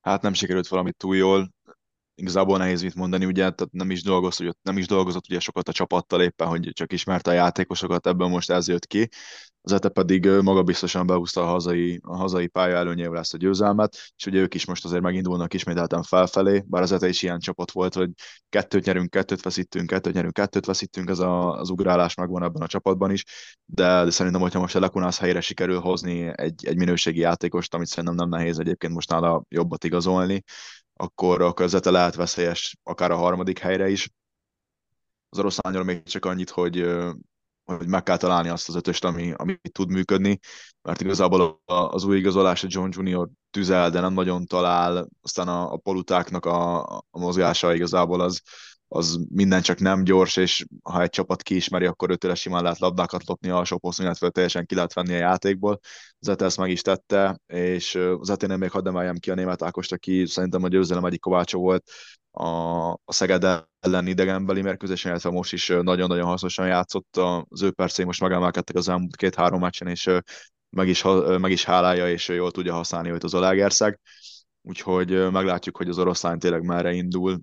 Hát nem sikerült valami túl jól igazából nehéz mit mondani, ugye, tehát nem is dolgozott, nem is dolgozott ugye sokat a csapattal éppen, hogy csak ismerte a játékosokat, ebből most ez jött ki. Az Ete pedig magabiztosan behúzta a hazai, a hazai pálya előnyével ezt a győzelmet, és ugye ők is most azért megindulnak ismételten felfelé, bár az Ete is ilyen csapat volt, hogy kettőt nyerünk, kettőt veszítünk, kettőt nyerünk, kettőt veszítünk, ez a, az ugrálás megvan ebben a csapatban is, de, de szerintem, hogyha most a Lekunász helyére sikerül hozni egy, egy minőségi játékost, amit szerintem nem nehéz egyébként most nála jobbat igazolni, akkor a közete lehet veszélyes akár a harmadik helyre is. Az oroszlányról még csak annyit, hogy, hogy meg kell találni azt az ötöst, ami, ami tud működni, mert igazából az új igazolás, a John Junior tüzel, de nem nagyon talál, aztán a, a polutáknak a, a mozgása igazából az, az minden csak nem gyors, és ha egy csapat kiismeri, akkor őtőle simán lehet labdákat lopni a poszton, illetve teljesen ki lehet venni a játékból. Zete ezt meg is tette, és Zeténél még hadd emeljem ki a német Ákost, aki szerintem a győzelem egyik kovácsa volt a, a Szeged ellen idegenbeli mérkőzésen, illetve most is nagyon-nagyon hasznosan játszott. Az ő percei most megemelkedtek az elmúlt két-három meccsen, és meg is, meg is hálálja, és jól tudja használni őt az Olagerszeg. Úgyhogy meglátjuk, hogy az oroszlán tényleg merre indul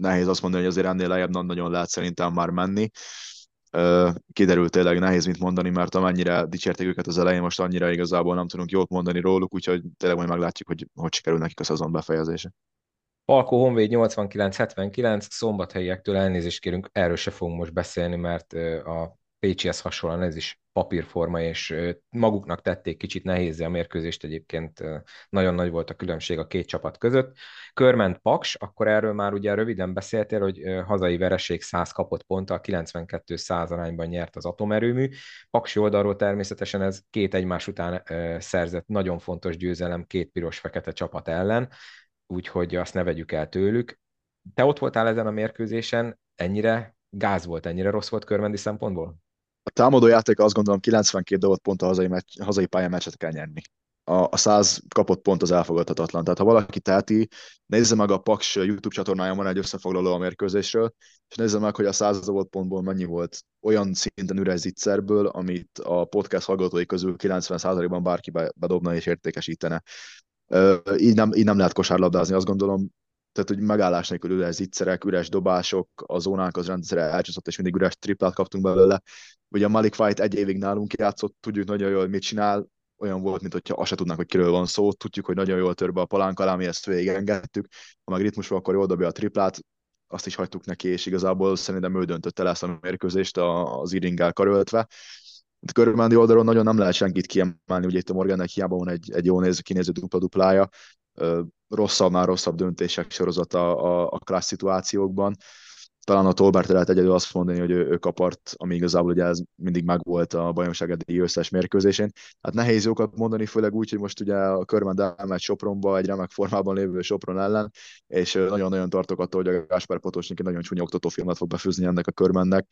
nehéz azt mondani, hogy azért ennél lejjebb nagyon lehet szerintem már menni. Kiderült tényleg nehéz mit mondani, mert amennyire dicsérték őket az elején, most annyira igazából nem tudunk jót mondani róluk, úgyhogy tényleg majd meglátjuk, hogy hogy sikerül nekik a szezon befejezése. Palko Honvéd 89-79, szombathelyiektől elnézést kérünk, erről se fogunk most beszélni, mert a Pécsihez hasonlóan ez is papírforma, és maguknak tették kicsit nehézé a mérkőzést, egyébként nagyon nagy volt a különbség a két csapat között. Körment Paks, akkor erről már ugye röviden beszéltél, hogy hazai vereség 100 kapott ponttal, 92 100 arányban nyert az atomerőmű. Paksi oldalról természetesen ez két egymás után szerzett nagyon fontos győzelem két piros-fekete csapat ellen, úgyhogy azt ne vegyük el tőlük. Te ott voltál ezen a mérkőzésen, ennyire gáz volt, ennyire rossz volt körmendi szempontból? A támadó játék azt gondolom 92 dobott pont a hazai, meccs, hazai pályán meccset kell nyerni. A, a 100 kapott pont az elfogadhatatlan. Tehát ha valaki teheti, nézze meg a Paks YouTube csatornáján van egy összefoglaló a mérkőzésről, és nézze meg, hogy a 100 dobott pontból mennyi volt olyan szinten üres amit a podcast hallgatói közül 90%-ban bárki bedobna és értékesítene. Így nem, így nem lehet kosárlabdázni, azt gondolom, tehát hogy megállás nélkül üres zicserek, üres dobások, a zónánk az rendszerre elcsúszott, és mindig üres triplát kaptunk belőle. Ugye a Malik White egy évig nálunk játszott, tudjuk nagyon jól, mit csinál, olyan volt, mint hogyha azt se tudnánk, hogy kiről van szó, tudjuk, hogy nagyon jól tör be a palánk alá, mi ezt engedtük, ha meg ritmusban, akkor jól dobja a triplát, azt is hagytuk neki, és igazából szerintem ő döntötte le ezt a mérkőzést az iringel karöltve. Körülmendi oldalon nagyon nem lehet senkit kiemelni, ugye itt a Morgannek hiába van egy, egy jó néző, kinéző dupla-duplája, rosszabb, rosszabb döntések sorozata a, a klassz szituációkban. Talán a Tolbert lehet egyedül azt mondani, hogy ő, ő kapart, ami igazából ugye ez mindig megvolt a bajnokság eddigi összes mérkőzésén. Hát nehéz jókat mondani, főleg úgy, hogy most ugye a körben elmegy Sopronba, egy remek formában lévő Sopron ellen, és nagyon-nagyon tartok attól, hogy a Gáspár Potosnyik egy nagyon csúnya oktatófilmet fog befűzni ennek a körmennek.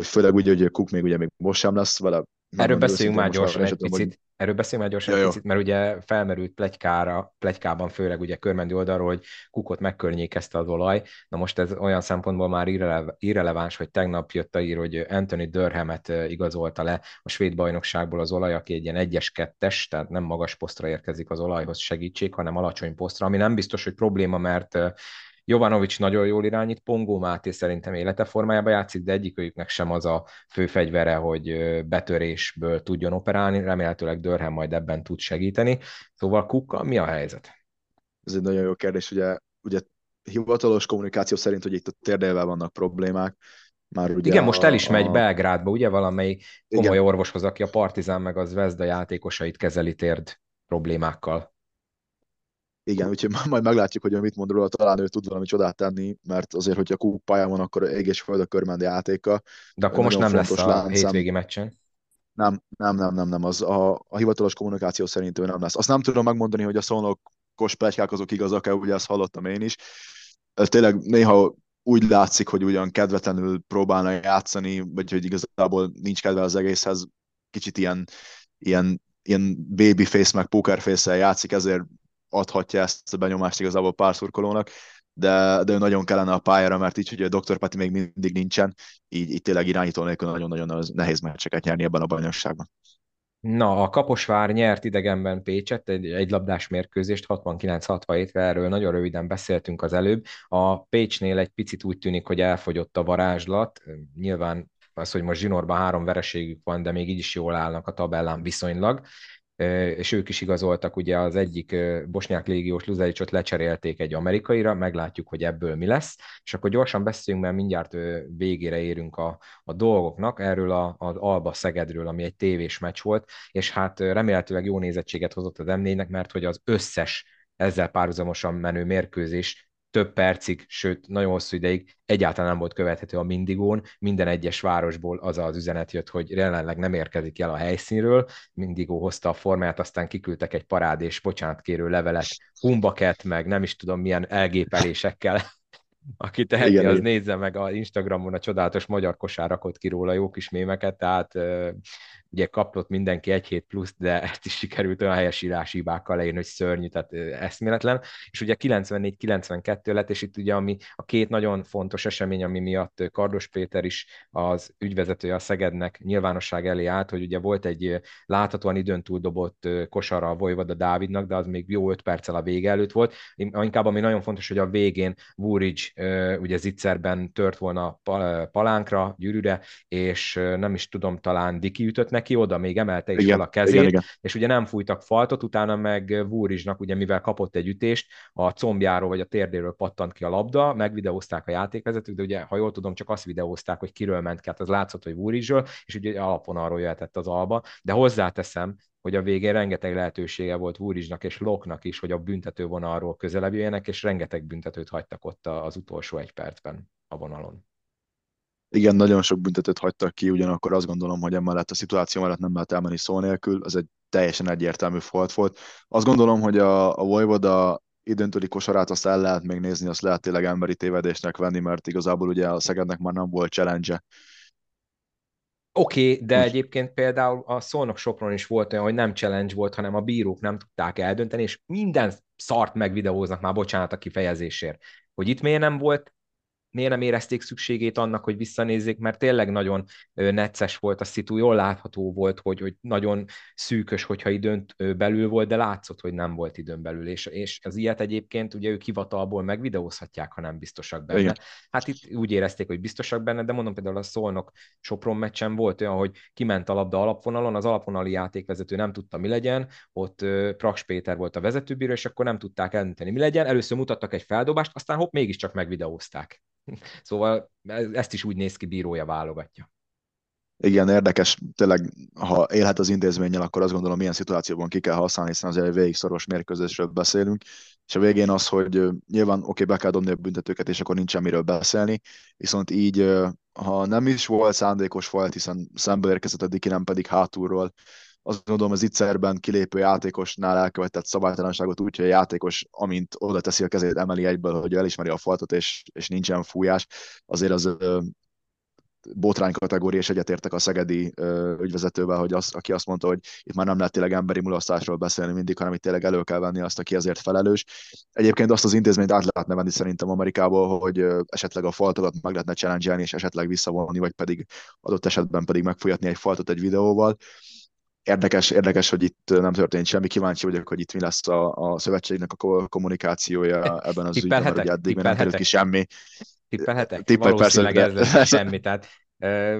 Főleg úgy, hogy Cook még ugye még most sem lesz vele Erről beszéljünk már gyorsan egy picit. Hogy... Erről beszéljünk már gyorsan ja, egy picit, mert ugye felmerült plegykára, plegykában főleg ugye körmendi oldalról, hogy Kukot megkörnyékezte az olaj. Na most ez olyan szempontból már irrele- irreleváns, hogy tegnap jött a ír, hogy Anthony Durhamet igazolta le a svéd bajnokságból az olaj, aki egy ilyen egyes kettes, tehát nem magas posztra érkezik az olajhoz segítség, hanem alacsony posztra, ami nem biztos, hogy probléma, mert Jovanovics nagyon jól irányít, Pongó Máté szerintem élete formájában játszik, de egyikőjüknek sem az a fő fegyvere, hogy betörésből tudjon operálni, remélhetőleg Dörhem majd ebben tud segíteni. Szóval Kuka, mi a helyzet? Ez egy nagyon jó kérdés, ugye, ugye hivatalos kommunikáció szerint, hogy itt a térdélvel vannak problémák, már ugye Igen, most el is megy a... Belgrádba, ugye valamely komoly Igen. orvoshoz, aki a Partizán meg az Vezda játékosait kezeli térd problémákkal. Igen, úgyhogy majd meglátjuk, hogy mit mond róla, talán ő tud valami csodát tenni, mert azért, hogyha Kuk pályán van, akkor ég és föld a körmendi játéka. De akkor most nem lesz a láncszám. hétvégi meccsen. Nem, nem, nem, nem, nem, az a, a hivatalos kommunikáció szerint ő nem lesz. Azt nem tudom megmondani, hogy a szolnokos plegykák azok igazak-e, ugye ezt hallottam én is. Tényleg néha úgy látszik, hogy ugyan kedvetlenül próbálna játszani, vagy hogy igazából nincs kedve az egészhez, kicsit ilyen, ilyen, ilyen babyface meg pokerface-el játszik, ezért adhatja ezt a benyomást igazából pár szurkolónak, de, de ő nagyon kellene a pályára, mert így, hogy a Dr. Peti még mindig nincsen, így, így tényleg irányító nélkül nagyon-nagyon nehéz meccseket nyerni ebben a bajnokságban. Na, a Kaposvár nyert idegenben Pécset, egy, egy labdás mérkőzést, 69-67, erről nagyon röviden beszéltünk az előbb. A Pécsnél egy picit úgy tűnik, hogy elfogyott a varázslat, nyilván az, hogy most zsinórban három vereségük van, de még így is jól állnak a tabellán viszonylag, és ők is igazoltak, ugye az egyik bosnyák légiós Luzelicsot lecserélték egy amerikaira, meglátjuk, hogy ebből mi lesz, és akkor gyorsan beszéljünk, mert mindjárt végére érünk a, a dolgoknak, erről a, az Alba Szegedről, ami egy tévés meccs volt, és hát remélhetőleg jó nézettséget hozott az m mert hogy az összes ezzel párhuzamosan menő mérkőzés több percig, sőt nagyon hosszú ideig egyáltalán nem volt követhető a Mindigón. Minden egyes városból az az üzenet jött, hogy jelenleg nem érkezik el a helyszínről. Mindigó hozta a formát, aztán kiküldtek egy parád és bocsánatkérő levelet, humbaket, meg nem is tudom milyen elgépelésekkel [LAUGHS] aki teheti, igen, az igen. nézze meg a Instagramon a csodálatos magyar kosárakot ki róla jó kis mémeket, tehát ugye kapott mindenki egy hét plusz, de ezt is sikerült olyan helyesírási hibákkal leírni, hogy szörnyű, tehát eszméletlen. És ugye 94-92 lett, és itt ugye ami a két nagyon fontos esemény, ami miatt Kardos Péter is az ügyvezetője a Szegednek nyilvánosság elé állt, hogy ugye volt egy láthatóan időn túl dobott kosara a Vojvoda Dávidnak, de az még jó öt perccel a vége előtt volt. Inkább ami nagyon fontos, hogy a végén Vúrics ugye zicserben tört volna palánkra, gyűrűre, és nem is tudom, talán Diki ütött neki oda, még emelte is igen, a kezét, igen, igen. és ugye nem fújtak faltot, utána meg Vúrizsnak, ugye mivel kapott egy ütést, a combjáról vagy a térdéről pattant ki a labda, megvideózták a játékvezetők, de ugye, ha jól tudom, csak azt videózták, hogy kiről ment ki, hát az látszott, hogy Vúrizsről, és ugye alapon arról jöhetett az alba, de hozzáteszem, hogy a végén rengeteg lehetősége volt Vúrizsnak és Loknak is, hogy a büntető vonalról közelebb jöjjenek, és rengeteg büntetőt hagytak ott az utolsó egy percben a vonalon. Igen, nagyon sok büntetőt hagytak ki, ugyanakkor azt gondolom, hogy emellett a szituáció mellett nem lehet elmenni szó nélkül, ez egy teljesen egyértelmű fault volt. Azt gondolom, hogy a, a Vojvoda időntőli kosarát azt el lehet még nézni, azt lehet tényleg emberi tévedésnek venni, mert igazából ugye a Szegednek már nem volt challenge Oké, okay, de egyébként például a Szolnok Sopron is volt olyan, hogy nem challenge volt, hanem a bírók nem tudták eldönteni, és minden szart megvideóznak már, bocsánat a kifejezésért. Hogy itt miért nem volt miért nem érezték szükségét annak, hogy visszanézzék, mert tényleg nagyon necces volt a szitu, jól látható volt, hogy, hogy nagyon szűkös, hogyha időn belül volt, de látszott, hogy nem volt időn belül, és, és az ilyet egyébként ugye ők hivatalból megvideózhatják, ha nem biztosak benne. Igen. Hát itt úgy érezték, hogy biztosak benne, de mondom például a Szolnok Sopron meccsen volt olyan, hogy kiment a labda alapvonalon, az alapvonali játékvezető nem tudta, mi legyen, ott Praks Péter volt a vezetőbíró, és akkor nem tudták eldönteni, mi legyen. Először mutattak egy feldobást, aztán hopp, mégiscsak megvideózták. Szóval ezt is úgy néz ki, bírója válogatja. Igen, érdekes, tényleg, ha élhet az intézménnyel, akkor azt gondolom, milyen szituációban ki kell használni, hiszen azért végig szoros mérkőzésről beszélünk, és a végén az, hogy nyilván oké, okay, be kell dobni a büntetőket, és akkor nincsen miről beszélni, viszont így, ha nem is volt szándékos volt, hiszen szembe érkezett a Diki, nem pedig hátulról, azt gondolom az ittszerben kilépő játékosnál elkövetett szabálytalanságot úgy, hogy a játékos, amint oda teszi a kezét, emeli egyből, hogy elismeri a faltot, és, és nincsen fújás, azért az botrány kategória, és egyetértek a szegedi ügyvezetővel, hogy az, aki azt mondta, hogy itt már nem lehet tényleg emberi mulasztásról beszélni mindig, hanem itt tényleg elő kell venni azt, aki azért felelős. Egyébként azt az intézményt át lehetne venni szerintem Amerikából, hogy esetleg a faltokat meg lehetne challenge és esetleg visszavonni, vagy pedig adott esetben pedig megfolyatni egy faltot egy videóval érdekes, érdekes, hogy itt nem történt semmi. Kíváncsi vagyok, hogy itt mi lesz a, a szövetségnek a kommunikációja ebben az ügyben, mert ugye eddig nem került ki semmi. Tippelhetek? Tippel, Valószínűleg persze, ez lesz semmi, tehát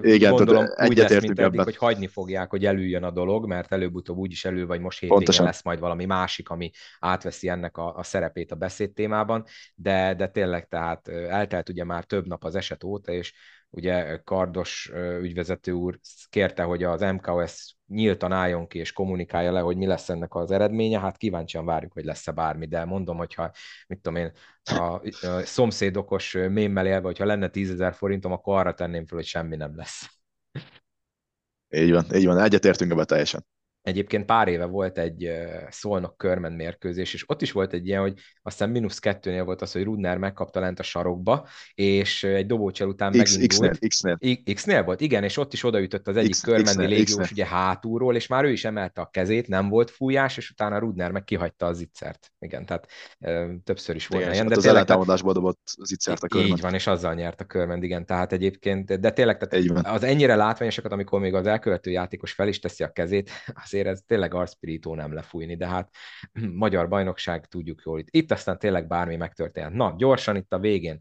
igen, Gondolom úgy lesz, mint eddig, hogy hagyni fogják, hogy előjön a dolog, mert előbb-utóbb úgyis elő, vagy most hétvégén lesz majd valami másik, ami átveszi ennek a, a szerepét a beszédtémában, de, de tényleg tehát eltelt ugye már több nap az eset óta, és ugye Kardos ügyvezető úr kérte, hogy az MKOS nyíltan álljon ki és kommunikálja le, hogy mi lesz ennek az eredménye, hát kíváncsian várjuk, hogy lesz-e bármi, de mondom, hogyha, mit tudom én, a, a szomszédokos mémmel élve, hogyha lenne tízezer forintom, akkor arra tenném fel, hogy semmi nem lesz. Így van, így van, egyetértünk ebbe teljesen. Egyébként pár éve volt egy szolnok körmen mérkőzés, és ott is volt egy ilyen, hogy aztán mínusz kettőnél volt az, hogy Rudner megkapta lent a sarokba, és egy dobócsel után X, megindult. X-nél, X-nél. Volt, igen, és ott is odaütött az egyik X, körmendi légiós ugye hátulról, és már ő is emelte a kezét, nem volt fújás, és utána Rudner meg kihagyta az zicsert. Igen, tehát ö, többször is volt igen, ilyen. De az ellentámadásból dobott zicsert a körment. Így van, és azzal nyert a körment, igen, tehát egyébként, de tényleg tehát az ennyire látványosokat, amikor még az elkövető játékos fel is teszi a kezét, azért ez tényleg arcpirító nem lefújni, de hát [CLEARS THROAT] magyar bajnokság tudjuk jól itt. Itt aztán tényleg bármi megtörténhet. Na, gyorsan itt a végén.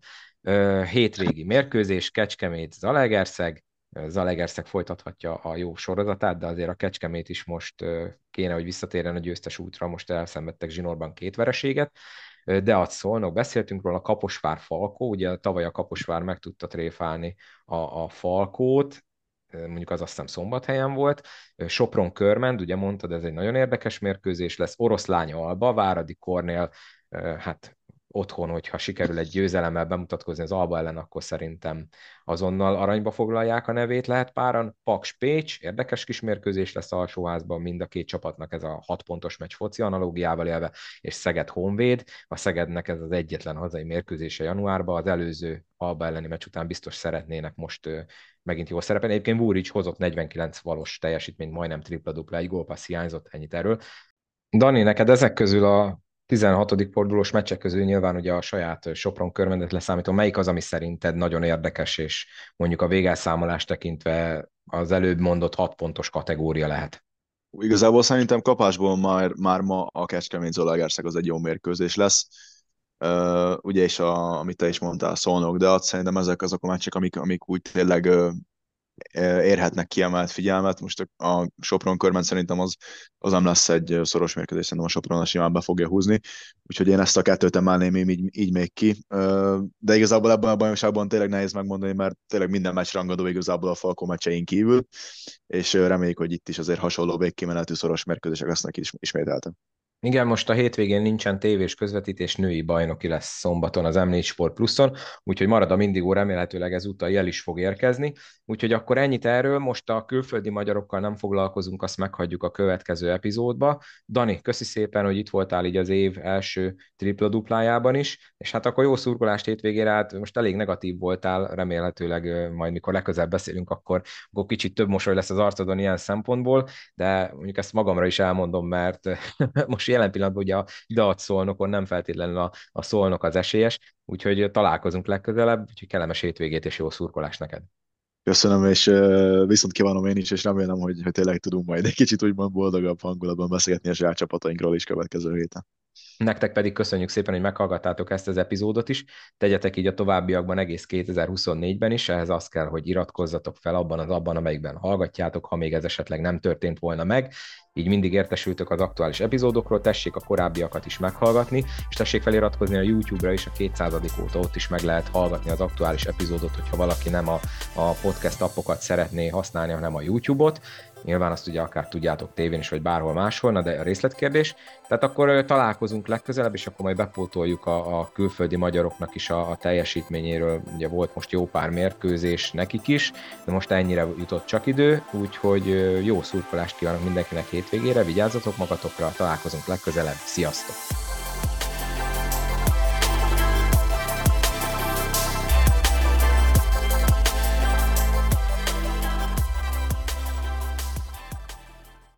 Hétvégi mérkőzés, Kecskemét, Zalegerszeg, Zalegerszeg folytathatja a jó sorozatát, de azért a Kecskemét is most kéne, hogy visszatérjen a győztes útra, most elszenvedtek zsinórban két vereséget, de azt szólnak, beszéltünk róla, a Kaposvár Falkó, ugye tavaly a Kaposvár meg tudta tréfálni a, a Falkót, mondjuk az azt hiszem szombathelyen volt, Sopron Körmend, ugye mondtad, ez egy nagyon érdekes mérkőzés lesz, Oroszlány Alba, Váradi Kornél, hát otthon, hogyha sikerül egy győzelemmel bemutatkozni az Alba ellen, akkor szerintem azonnal aranyba foglalják a nevét, lehet páran. Paks Pécs, érdekes kis mérkőzés lesz alsóházban, mind a két csapatnak ez a hat pontos meccs foci analógiával élve, és Szeged Honvéd. A Szegednek ez az egyetlen hazai mérkőzése januárban, az előző Alba elleni meccs után biztos szeretnének most megint jó szerepen. Egyébként Búrics hozott 49 valós teljesítményt, majdnem tripla-dupla, egy gólpassz hiányzott, ennyit erről. Dani, neked ezek közül a 16. fordulós meccsek közül nyilván ugye a saját Sopron körmendet leszámítom, melyik az, ami szerinted nagyon érdekes, és mondjuk a végelszámolást tekintve az előbb mondott 6 pontos kategória lehet? Igazából szerintem kapásból már, már ma a Kecskemét Zolagerszeg az egy jó mérkőzés lesz. Uh, ugye és a, amit te is mondtál, szólnok, de azt szerintem ezek azok a meccsek, amik, amik úgy tényleg uh, érhetnek kiemelt figyelmet. Most a Sopron körben szerintem az, az nem lesz egy szoros mérkőzés, szerintem a Sopron a simán be fogja húzni, úgyhogy én ezt a kettőt emelném így, így még ki. De igazából ebben a bajnokságban tényleg nehéz megmondani, mert tényleg minden meccs rangadó igazából a Falkó meccsein kívül, és reméljük, hogy itt is azért hasonló végkimenetű szoros mérkőzések lesznek is, ismételten. Igen, most a hétvégén nincsen tévés közvetítés, női bajnoki lesz szombaton az M4 Sport Pluszon, úgyhogy marad a Mindigó, remélhetőleg ezúttal jel is fog érkezni. Úgyhogy akkor ennyit erről, most a külföldi magyarokkal nem foglalkozunk, azt meghagyjuk a következő epizódba. Dani, köszi szépen, hogy itt voltál így az év első tripla duplájában is, és hát akkor jó szurkolást hétvégére, hát most elég negatív voltál, remélhetőleg majd mikor legközelebb beszélünk, akkor, akkor kicsit több mosoly lesz az arcodon ilyen szempontból, de mondjuk ezt magamra is elmondom, mert [LAUGHS] most jelen pillanatban ugye a Dac szolnokon nem feltétlenül a, a szolnok az esélyes, úgyhogy találkozunk legközelebb, úgyhogy kellemes hétvégét és jó szurkolás neked. Köszönöm, és viszont kívánom én is, és remélem, hogy, hogy tényleg tudunk majd egy kicsit úgymond boldogabb hangulatban beszélgetni a saját csapatainkról is következő héten. Nektek pedig köszönjük szépen, hogy meghallgattátok ezt az epizódot is. Tegyetek így a továbbiakban egész 2024-ben is, ehhez az kell, hogy iratkozzatok fel abban az abban, amelyikben hallgatjátok, ha még ez esetleg nem történt volna meg. Így mindig értesültök az aktuális epizódokról, tessék a korábbiakat is meghallgatni, és tessék feliratkozni a YouTube-ra is, a 200. óta ott is meg lehet hallgatni az aktuális epizódot, hogyha valaki nem a, a podcast appokat szeretné használni, hanem a YouTube-ot. Nyilván azt ugye akár tudjátok tévén is, vagy bárhol máshol, na de a részletkérdés. Tehát akkor találkozunk legközelebb, és akkor majd bepótoljuk a, a külföldi magyaroknak is a, a teljesítményéről. Ugye volt most jó pár mérkőzés nekik is, de most ennyire jutott csak idő, úgyhogy jó szurkolást kívánok mindenkinek hétvégére, vigyázzatok magatokra, találkozunk legközelebb, sziasztok!